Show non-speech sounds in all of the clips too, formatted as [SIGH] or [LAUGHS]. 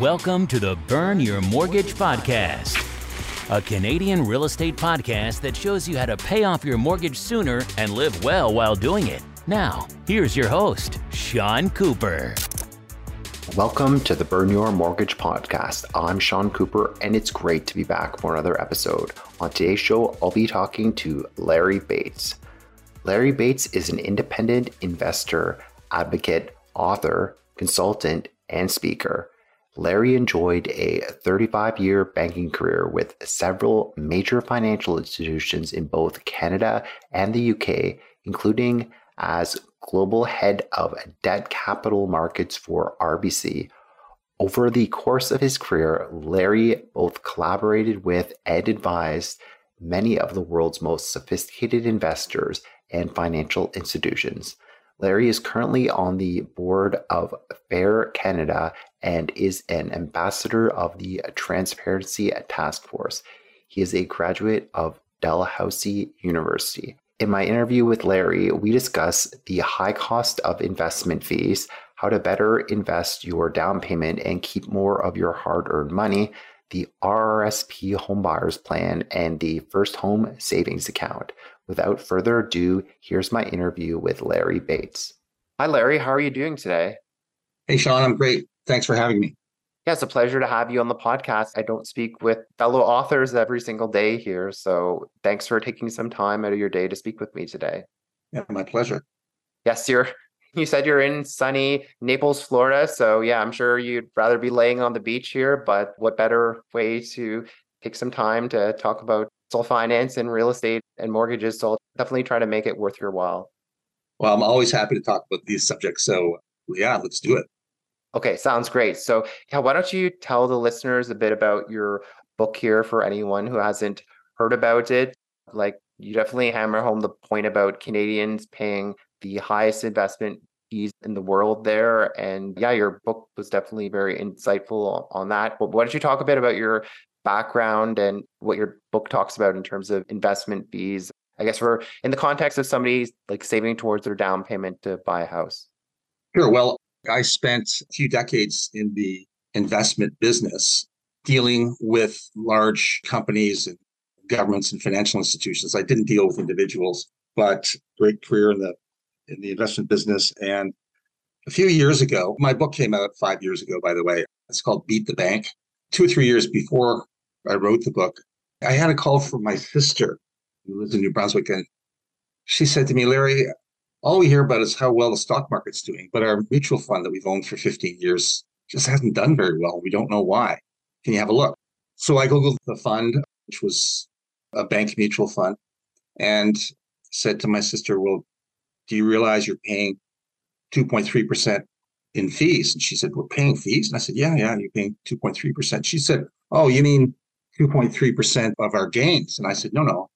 Welcome to the Burn Your Mortgage Podcast, a Canadian real estate podcast that shows you how to pay off your mortgage sooner and live well while doing it. Now, here's your host, Sean Cooper. Welcome to the Burn Your Mortgage Podcast. I'm Sean Cooper, and it's great to be back for another episode. On today's show, I'll be talking to Larry Bates. Larry Bates is an independent investor, advocate, author, consultant, and speaker. Larry enjoyed a 35 year banking career with several major financial institutions in both Canada and the UK, including as global head of debt capital markets for RBC. Over the course of his career, Larry both collaborated with and advised many of the world's most sophisticated investors and financial institutions. Larry is currently on the board of FAIR Canada and is an ambassador of the Transparency Task Force. He is a graduate of Dalhousie University. In my interview with Larry, we discuss the high cost of investment fees, how to better invest your down payment and keep more of your hard earned money, the RRSP homebuyers plan, and the first home savings account. Without further ado, here's my interview with Larry Bates. Hi, Larry. How are you doing today? Hey, Sean. I'm great. Thanks for having me. Yeah, it's a pleasure to have you on the podcast. I don't speak with fellow authors every single day here. So thanks for taking some time out of your day to speak with me today. Yeah, my pleasure. Yes, you're [LAUGHS] you said you're in sunny Naples, Florida. So yeah, I'm sure you'd rather be laying on the beach here, but what better way to take some time to talk about finance and real estate and mortgages. So I'll definitely try to make it worth your while. Well, I'm always happy to talk about these subjects. So yeah, let's do it. Okay, sounds great. So yeah, why don't you tell the listeners a bit about your book here for anyone who hasn't heard about it? Like you definitely hammer home the point about Canadians paying the highest investment fees in the world there. And yeah, your book was definitely very insightful on that. But why don't you talk a bit about your background and what your book talks about in terms of investment fees. I guess for in the context of somebody like saving towards their down payment to buy a house. Sure. Well, I spent a few decades in the investment business dealing with large companies and governments and financial institutions. I didn't deal with individuals, but great career in the in the investment business. And a few years ago, my book came out five years ago, by the way. It's called Beat the Bank. Two or three years before I wrote the book, I had a call from my sister who lives in New Brunswick. And she said to me, Larry, all we hear about is how well the stock market's doing, but our mutual fund that we've owned for 15 years just hasn't done very well. We don't know why. Can you have a look? So I Googled the fund, which was a bank mutual fund, and said to my sister, Well, do you realize you're paying 2.3% in fees? And she said, We're paying fees? And I said, Yeah, yeah, you're paying 2.3%. She said, Oh, you mean 2.3% of our gains. And I said, no, no,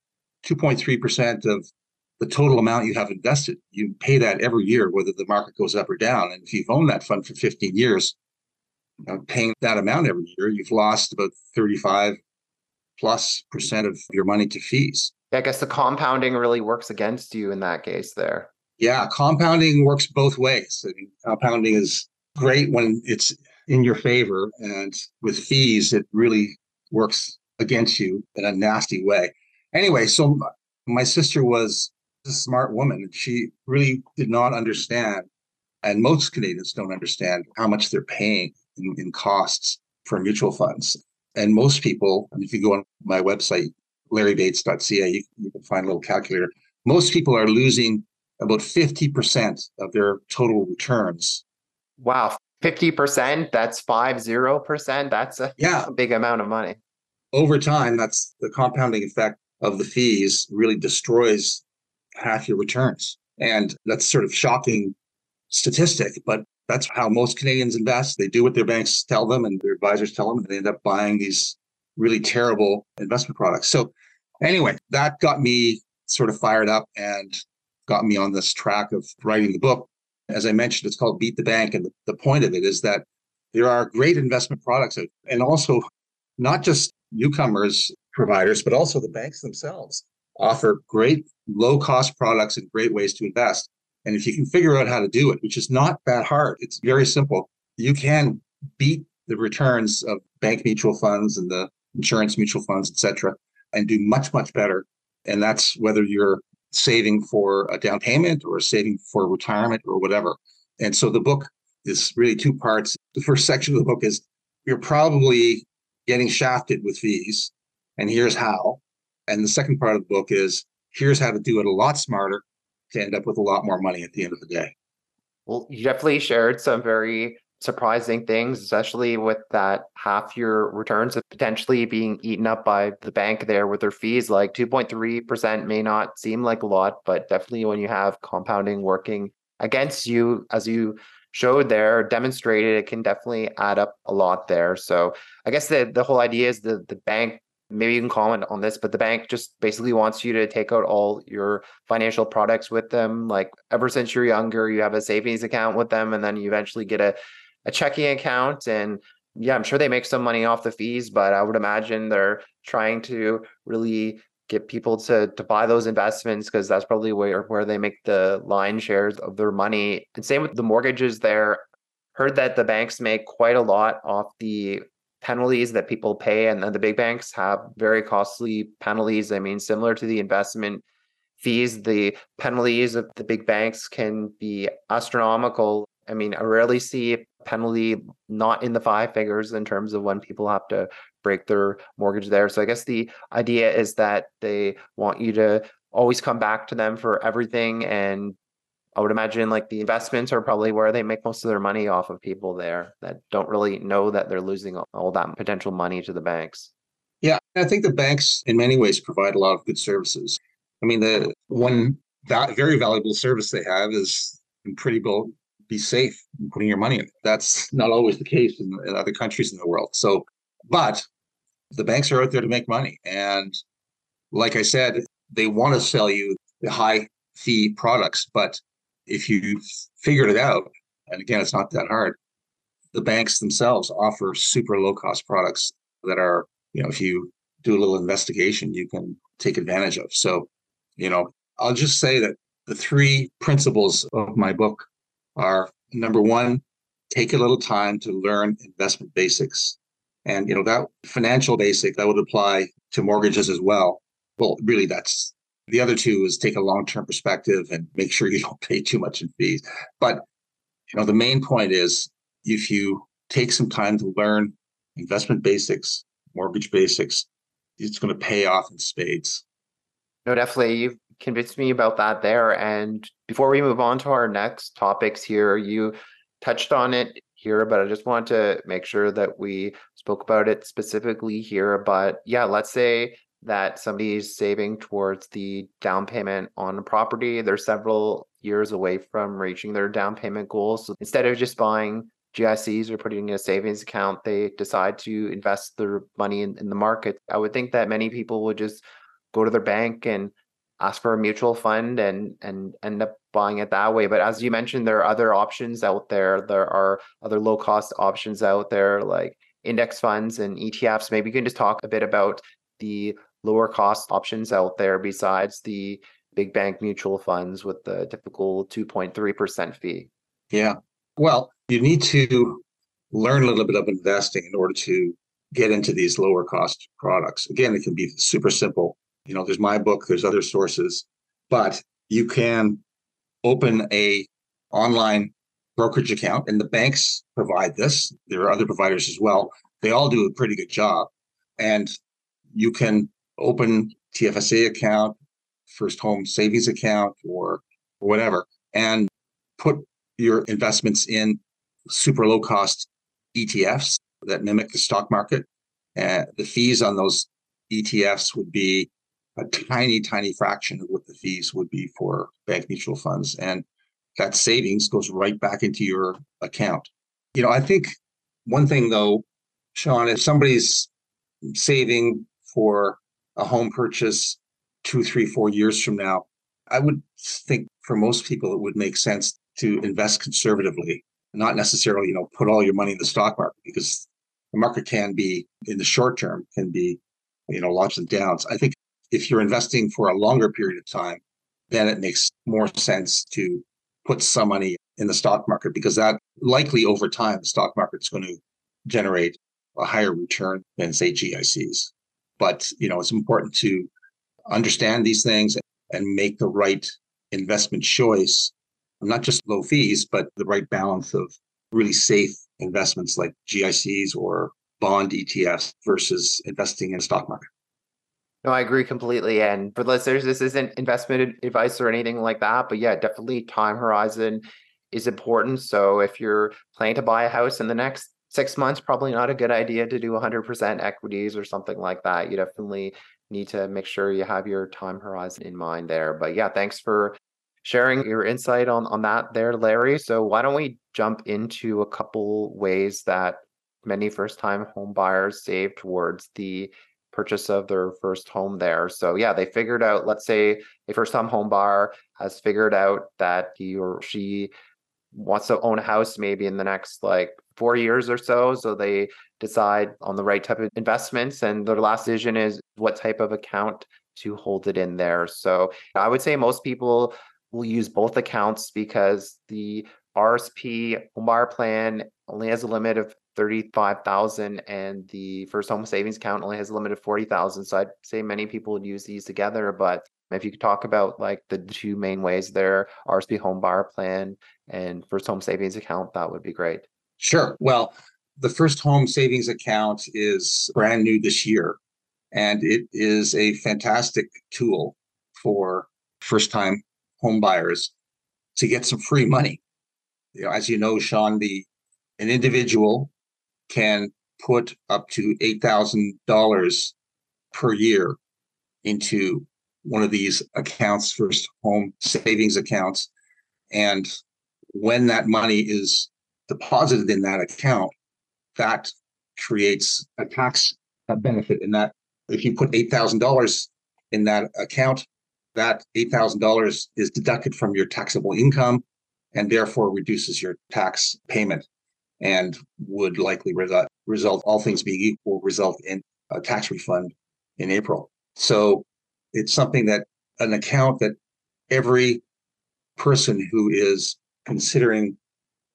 2.3% of the total amount you have invested. You pay that every year, whether the market goes up or down. And if you've owned that fund for 15 years, you know, paying that amount every year, you've lost about 35 plus percent of your money to fees. I guess the compounding really works against you in that case there. Yeah, compounding works both ways. I mean, compounding is great when it's in your favor. And with fees, it really works against you in a nasty way. Anyway, so my sister was a smart woman. She really did not understand, and most Canadians don't understand how much they're paying in, in costs for mutual funds. And most people, if you go on my website, larrybates.ca, you, you can find a little calculator. Most people are losing about 50% of their total returns. Wow. 50%, that's five zero percent. That's a, yeah. a big amount of money. Over time, that's the compounding effect of the fees really destroys half your returns. And that's sort of shocking statistic, but that's how most Canadians invest. They do what their banks tell them and their advisors tell them, and they end up buying these really terrible investment products. So, anyway, that got me sort of fired up and got me on this track of writing the book. As I mentioned, it's called Beat the Bank. And the, point of it is that there are great investment products and also not just newcomers providers, but also the banks themselves offer great low cost products and great ways to invest. And if you can figure out how to do it, which is not that hard, it's very simple, you can beat the returns of bank mutual funds and the insurance mutual funds, et cetera, and do much, much better. And that's whether you're saving for a down payment or saving for retirement or whatever. And so the book is really two parts. The first section of the book is you're probably getting shafted with fees, and here's how. And the second part of the book is here's how to do it a lot smarter to end up with a lot more money at the end of the day. Well, you definitely shared some very surprising things, especially with that half year returns potentially being eaten up by the bank there with their fees. Like 2.3% may not seem like a lot, but definitely when you have compounding working against you, as you showed there, demonstrated, it can definitely add up a lot there. So I guess the, the whole idea is the, the bank maybe you can comment on this, but the bank just basically wants you to take out all your financial products with them. Like ever since you're younger, you have a savings account with them, and then you eventually get a a checking account and yeah, I'm sure they make some money off the fees, but I would imagine they're trying to really get people to to buy those investments because that's probably where where they make the line shares of their money. And same with the mortgages there. Heard that the banks make quite a lot off the penalties that people pay and the big banks have very costly penalties. I mean, similar to the investment fees, the penalties of the big banks can be astronomical. I mean, I rarely see penalty not in the five figures in terms of when people have to break their mortgage there. So I guess the idea is that they want you to always come back to them for everything and I would imagine like the investments are probably where they make most of their money off of people there that don't really know that they're losing all that potential money to the banks. Yeah, I think the banks in many ways provide a lot of good services. I mean, the one very valuable service they have is pretty incredible be safe putting your money in. That's not always the case in, in other countries in the world. So, but the banks are out there to make money. And like I said, they want to sell you the high fee products. But if you figured it out, and again, it's not that hard, the banks themselves offer super low cost products that are, you know, if you do a little investigation, you can take advantage of. So, you know, I'll just say that the three principles of my book are number one, take a little time to learn investment basics. And you know, that financial basic that would apply to mortgages as well. Well, really that's the other two is take a long-term perspective and make sure [LAUGHS] you don't pay too much in fees. But you know, the main point is if you take some time to learn investment basics, mortgage basics, it's going to pay off in spades. No, definitely. You've convinced me about that there. And before we move on to our next topics here, you touched on it here, but I just want to make sure that we spoke about it specifically here. But yeah, let's say that somebody's saving towards the down payment on a property. They're several years away from reaching their down payment goals. So instead of just buying GICs or putting in a savings account, they decide to invest their money in, in the market. I would think that many people would just go to their bank and ask for a mutual fund and and end up buying it that way. But as you mentioned there are other options out there. There are other low cost options out there like index funds and ETFs maybe you can just talk a bit about the lower cost options out there besides the big bank mutual funds with the typical 2.3% fee. Yeah. Well you need to learn a little bit of investing in order to get into these lower cost products. Again it can be super simple you know, there's my book, there's other sources, but you can open a online brokerage account and the banks provide this. There are other providers as well. They all do a pretty good job. And you can open TFSA account, first home savings account or whatever, and put your investments in super low cost ETFs that mimic the stock market. And the fees on those ETFs would be a tiny, tiny fraction of what the fees would be for bank mutual funds. And that savings goes right back into your account. You know, I think one thing though, Sean, if somebody's saving for a home purchase two, three, four years from now, I would think for most people it would make sense to invest conservatively, not necessarily, you know, put all your money in the stock market because the market can be in the short term can be, you know, lots of downs. I think if you're investing for a longer period of time, then it makes more sense to put some money in the stock market because that likely over time the stock market's going to generate a higher return than say GICs. But you know, it's important to understand these things and make the right investment choice, not just low fees, but the right balance of really safe investments like GICs or bond ETFs versus investing in a stock market. No, I agree completely. And for listeners, this isn't investment advice or anything like that. But yeah, definitely time horizon is important. So if you're planning to buy a house in the next six months, probably not a good idea to do 100% equities or something like that. You definitely need to make sure you have your time horizon in mind there. But yeah, thanks for sharing your insight on, on that there, Larry. So why don't we jump into a couple ways that many first time home buyers save towards the purchase of their first home there. So yeah, they figured out, let's say a first time home buyer has figured out that he or she wants to own a house maybe in the next like four years or so. So they decide on the right type of investments and their last decision is what type of account to hold it in there. So I would say most people will use both accounts because the RSP home buyer plan only has a limit of 35,000 and the first home savings account only has a limit of 40,000. So I'd say many people would use these together, but if you could talk about like the two main ways there, RSP home buyer plan and first home savings account, that would be great. Sure. Well, the first home savings account is brand new this year, and it is a fantastic tool for first time home buyers to get some free money. You know, as you know, Sean, the an individual can put up to $8,000 per year into one of these accounts, first home savings accounts. And when that money is deposited in that account, that creates a tax benefit in that if you put $8,000 in that account, that $8,000 is deducted from your taxable income and therefore reduces your tax payment and would likely result, result, all things being equal, result in a tax refund in April. So it's something that an account that every person who is considering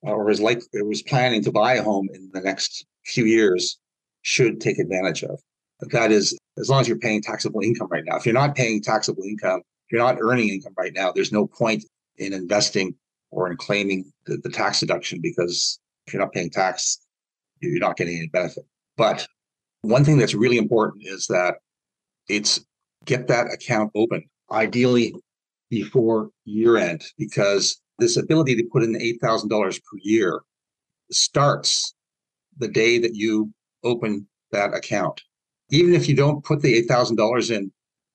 or is like is planning to buy a home in the next few years should take advantage of. That is, as long as you're paying taxable income right now. If you're not paying taxable income, if you're not earning income right now, there's no point in investing or in claiming the, the tax deduction because if you're not paying tax, you're not getting any benefit. But one thing that's really important is that it's get that account open, ideally before year end, because this ability to put in $8,000 per year starts the day that you open that account. Even if you don't put the $8,000 in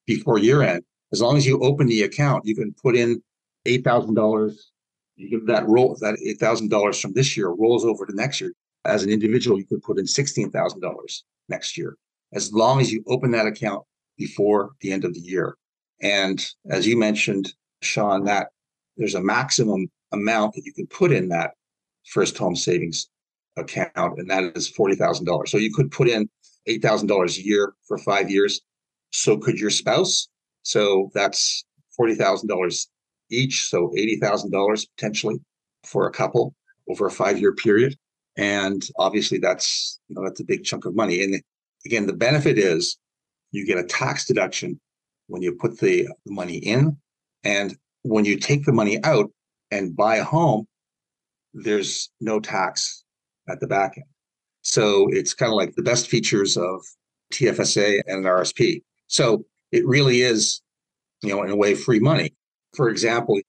before year end, as long as you open the account, you can put in $8,000 you give that roll that eight thousand dollars from this year rolls over to next year. As an individual, you could put in sixteen thousand dollars next year, as long as you open that account before the end of the year. And as you mentioned, Sean, that there's a maximum amount that you can put in that first home savings account, and that is forty thousand dollars. So you could put in eight thousand dollars a year for five years. So could your spouse. So that's forty thousand dollars each, so $80,000 potentially for a couple over a five year period. And obviously that's, you know, that's a big chunk of money. And again, the benefit is you get a tax deduction when you put the money in. And when you take the money out and buy a home, there's no tax at the back end. So it's kind of like the best features of TFSA and RSP. So it really is, you know, in a way, free money. For example,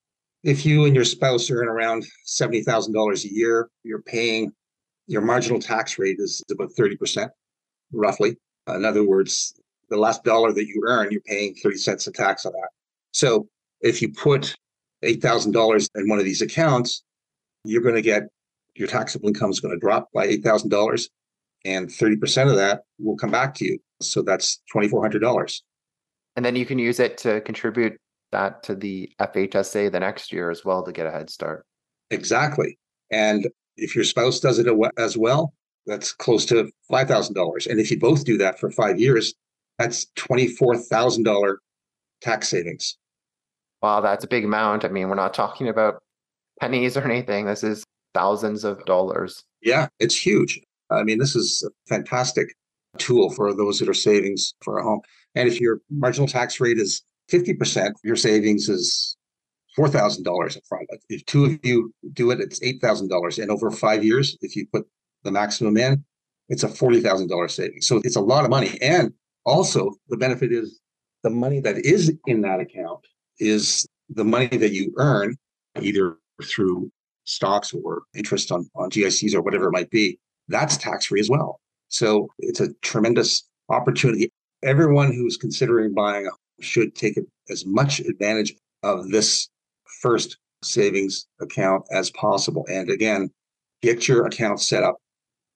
if you and your spouse earn around $70,000 a year, you're paying your marginal tax rate is about 30%, roughly. In other words, the last dollar that you earn, you're paying 30 cents of tax on that. So if you put $8,000 in one of these accounts, you're going to get your taxable income is going to drop by $8,000 and 30% of that will come back to you. So that's $2,400. And then you can use it to contribute that to the FHSA the next year as well to get a head start. Exactly. And if your spouse does it as well, that's close to $5,000. And if you both do that for five years, that's $24,000 tax savings. Wow, that's a big amount. I mean, we're not talking about pennies or anything. This is thousands of dollars. Yeah, it's huge. I mean, this is a fantastic tool for those that are savings for a home. And if your marginal tax rate is 50%, of your savings is $4,000 upfront. If two of you do it, it's $8,000. And over five years, if you put the maximum in, it's a $40,000 savings. So it's a lot of money. And also, the benefit is the money that is in that account is the money that you earn either through stocks or interest on, on GICs or whatever it might be. That's tax free as well. So it's a tremendous opportunity. Everyone who's considering buying a should take as much advantage of this first savings account as possible. And again, get your account set up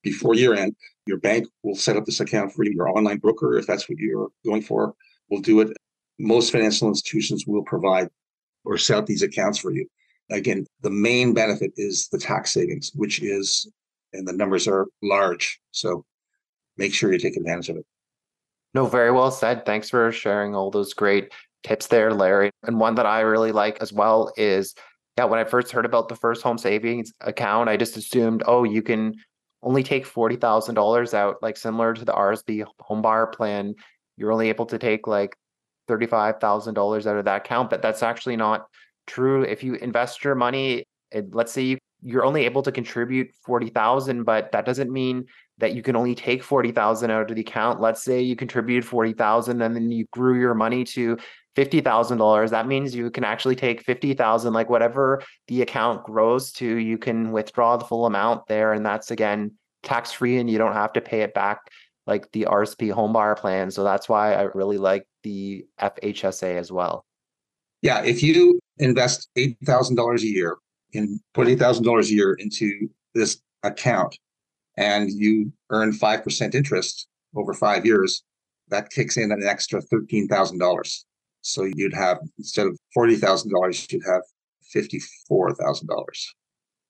before year end. Your bank will set up this account for you. Your online broker, if that's what you're going for, will do it. Most financial institutions will provide or set up these accounts for you. Again, the main benefit is the tax savings, which is, and the numbers are large. So make sure you take advantage of it. No, very well said. Thanks for sharing all those great tips there, Larry. And one that I really like as well is yeah, when I first heard about the first home savings account, I just assumed, oh, you can only take $40,000 out, like similar to the RSP home buyer plan. You're only able to take like $35,000 out of that account, but that's actually not true. If you invest your money, let's say you, you're only able to contribute 40,000, but that doesn't mean that you can only take 40,000 out of the account. Let's say you contributed 40,000 and then you grew your money to $50,000. That means you can actually take 50,000 like whatever the account grows to, you can withdraw the full amount there and that's again tax free and you don't have to pay it back like the RSP home buyer plan. So that's why I really like the FHSA as well. Yeah, if you invest $8,000 a year and put $8,000 a year into this account and you earn 5% interest over five years, that kicks in an extra $13,000. So you'd have, instead of $40,000, you'd have $54,000.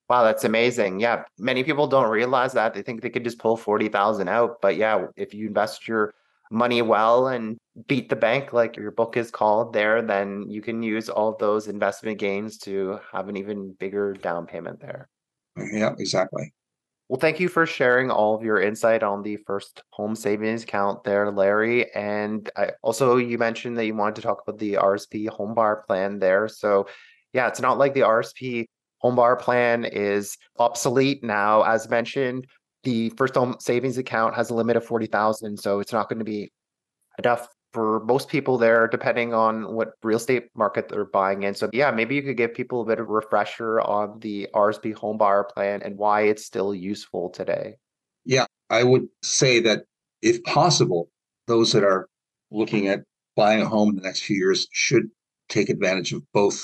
Wow, that's amazing. Yeah, many people don't realize that. They think they could just pull 40,000 out, but yeah, if you invest your money well and beat the bank like your book is called there, then you can use all those investment gains to have an even bigger down payment there. Yeah, exactly. Well, thank you for sharing all of your insight on the first home savings account there, Larry. And I, also, you mentioned that you wanted to talk about the RSP home buyer plan there. So, yeah, it's not like the RSP home buyer plan is obsolete now. As mentioned, the first home savings account has a limit of 40,000. So, it's not going to be enough for most people there, depending on what real estate market they're buying in. So, yeah, maybe you could give people a bit of a refresher on the RSP home buyer plan and why it's still useful today. Yeah, I would say that if possible, those that are looking at buying a home in the next few years should take advantage of both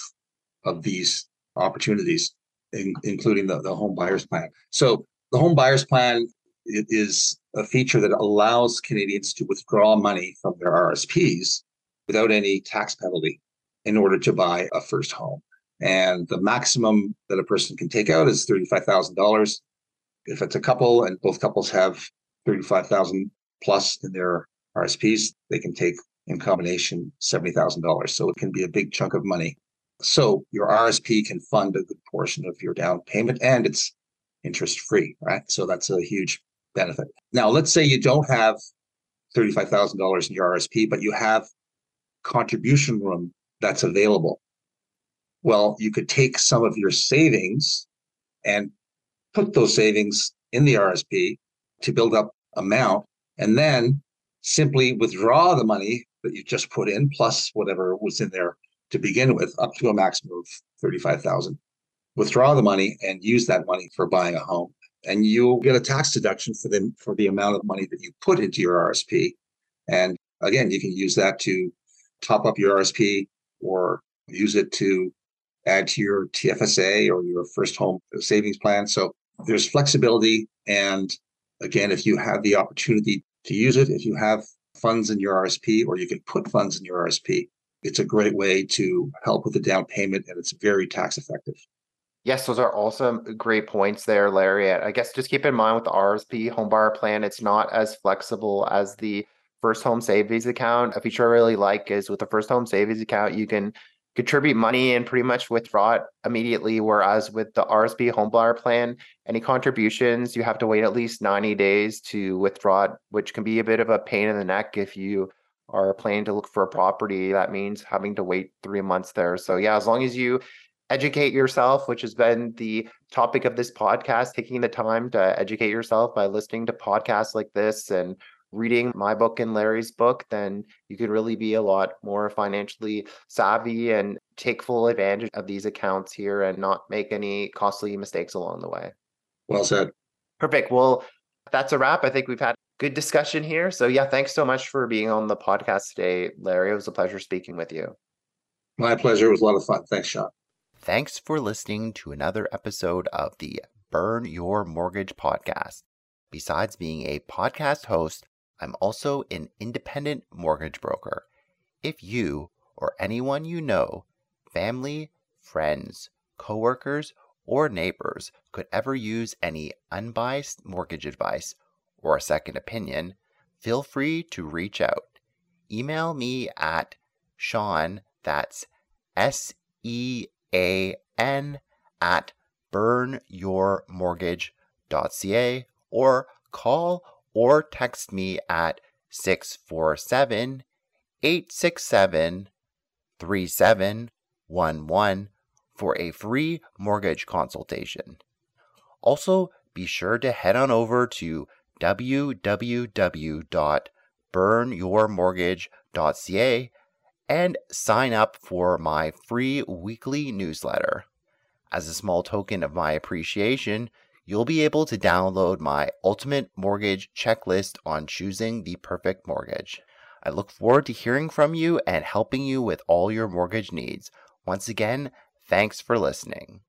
of these opportunities, in, including the, the home buyers plan. So, the home buyers plan it is a feature that allows Canadians to withdraw money from their RSPs without any tax penalty in order to buy a first home. And the maximum that a person can take out is $35,000. If it's a couple and both couples have 35,000 plus in their RSPs, they can take in combination $70,000. So it can be a big chunk of money. So your RSP can fund a good portion of your down payment and it's interest free, right? So that's a huge benefit. Now, let's say you don't have $35,000 in your RSP, but you have contribution room that's available. Well, you could take some of your savings and put those savings in the RSP to build up amount and then simply withdraw the money that you just put in plus whatever was in there to begin with up to a maximum of 35,000 withdraw the money and use that money for buying a home and you'll get a tax deduction for the for the amount of money that you put into your RSP. And again, you can use that to top up your RSP or use it to add to your TFSA or your first home savings plan. So there's flexibility. And again, if you have the opportunity to use it, if you have funds in your RSP or you can put funds in your RSP, it's a great way to help with the down payment and it's very tax effective. Yes, those are also uh, great points there, Larry. I guess just keep in mind with the RSP home buyer plan, it's not as flexible as the first home savings account. A feature I really like is with the first home savings account, you can contribute money and pretty much withdraw it immediately. Whereas with the RSP home buyer plan, any contributions, you have to wait at least 90 days to withdraw it, which can be a bit of a pain in the neck if you are planning to look for a property. That means having to wait three months there. So, yeah, as long as you educate yourself, which has been the topic of this podcast, taking the time to educate yourself by listening to podcasts like this and reading my book and Larry's book, then you could really be a lot more financially savvy and take full advantage of these accounts here and not make any costly mistakes along the way. Well said. Perfect. Well, that's a wrap. I think we've had a good discussion here. So, yeah, thanks so much for being on the podcast today, Larry. It was a pleasure speaking with you. My pleasure. It was a lot of fun. Thanks, Sean. Thanks for listening to another episode of the Burn Your Mortgage podcast. Besides being a podcast host, I'm also an independent mortgage broker. If you or anyone you know, family, friends, coworkers, or neighbors could ever use any unbiased mortgage advice or a second opinion, feel free to reach out. Email me at Sean, that's S E A N, at burnyourmortgage.ca or call or text me at 647 867 3711 for a free mortgage consultation. Also, be sure to head on over to www.burnyourmortgage.ca and sign up for my free weekly newsletter. As a small token of my appreciation, you'll be able to download my ultimate mortgage checklist on choosing the perfect mortgage. I look forward to hearing from you and helping you with all your mortgage needs. Once again, thanks for listening.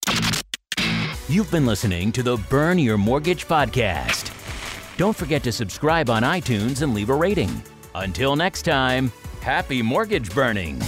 You've been listening to the Burn Your Mortgage podcast. Don't forget to subscribe on iTunes and leave a rating. Until next time, happy mortgage burning.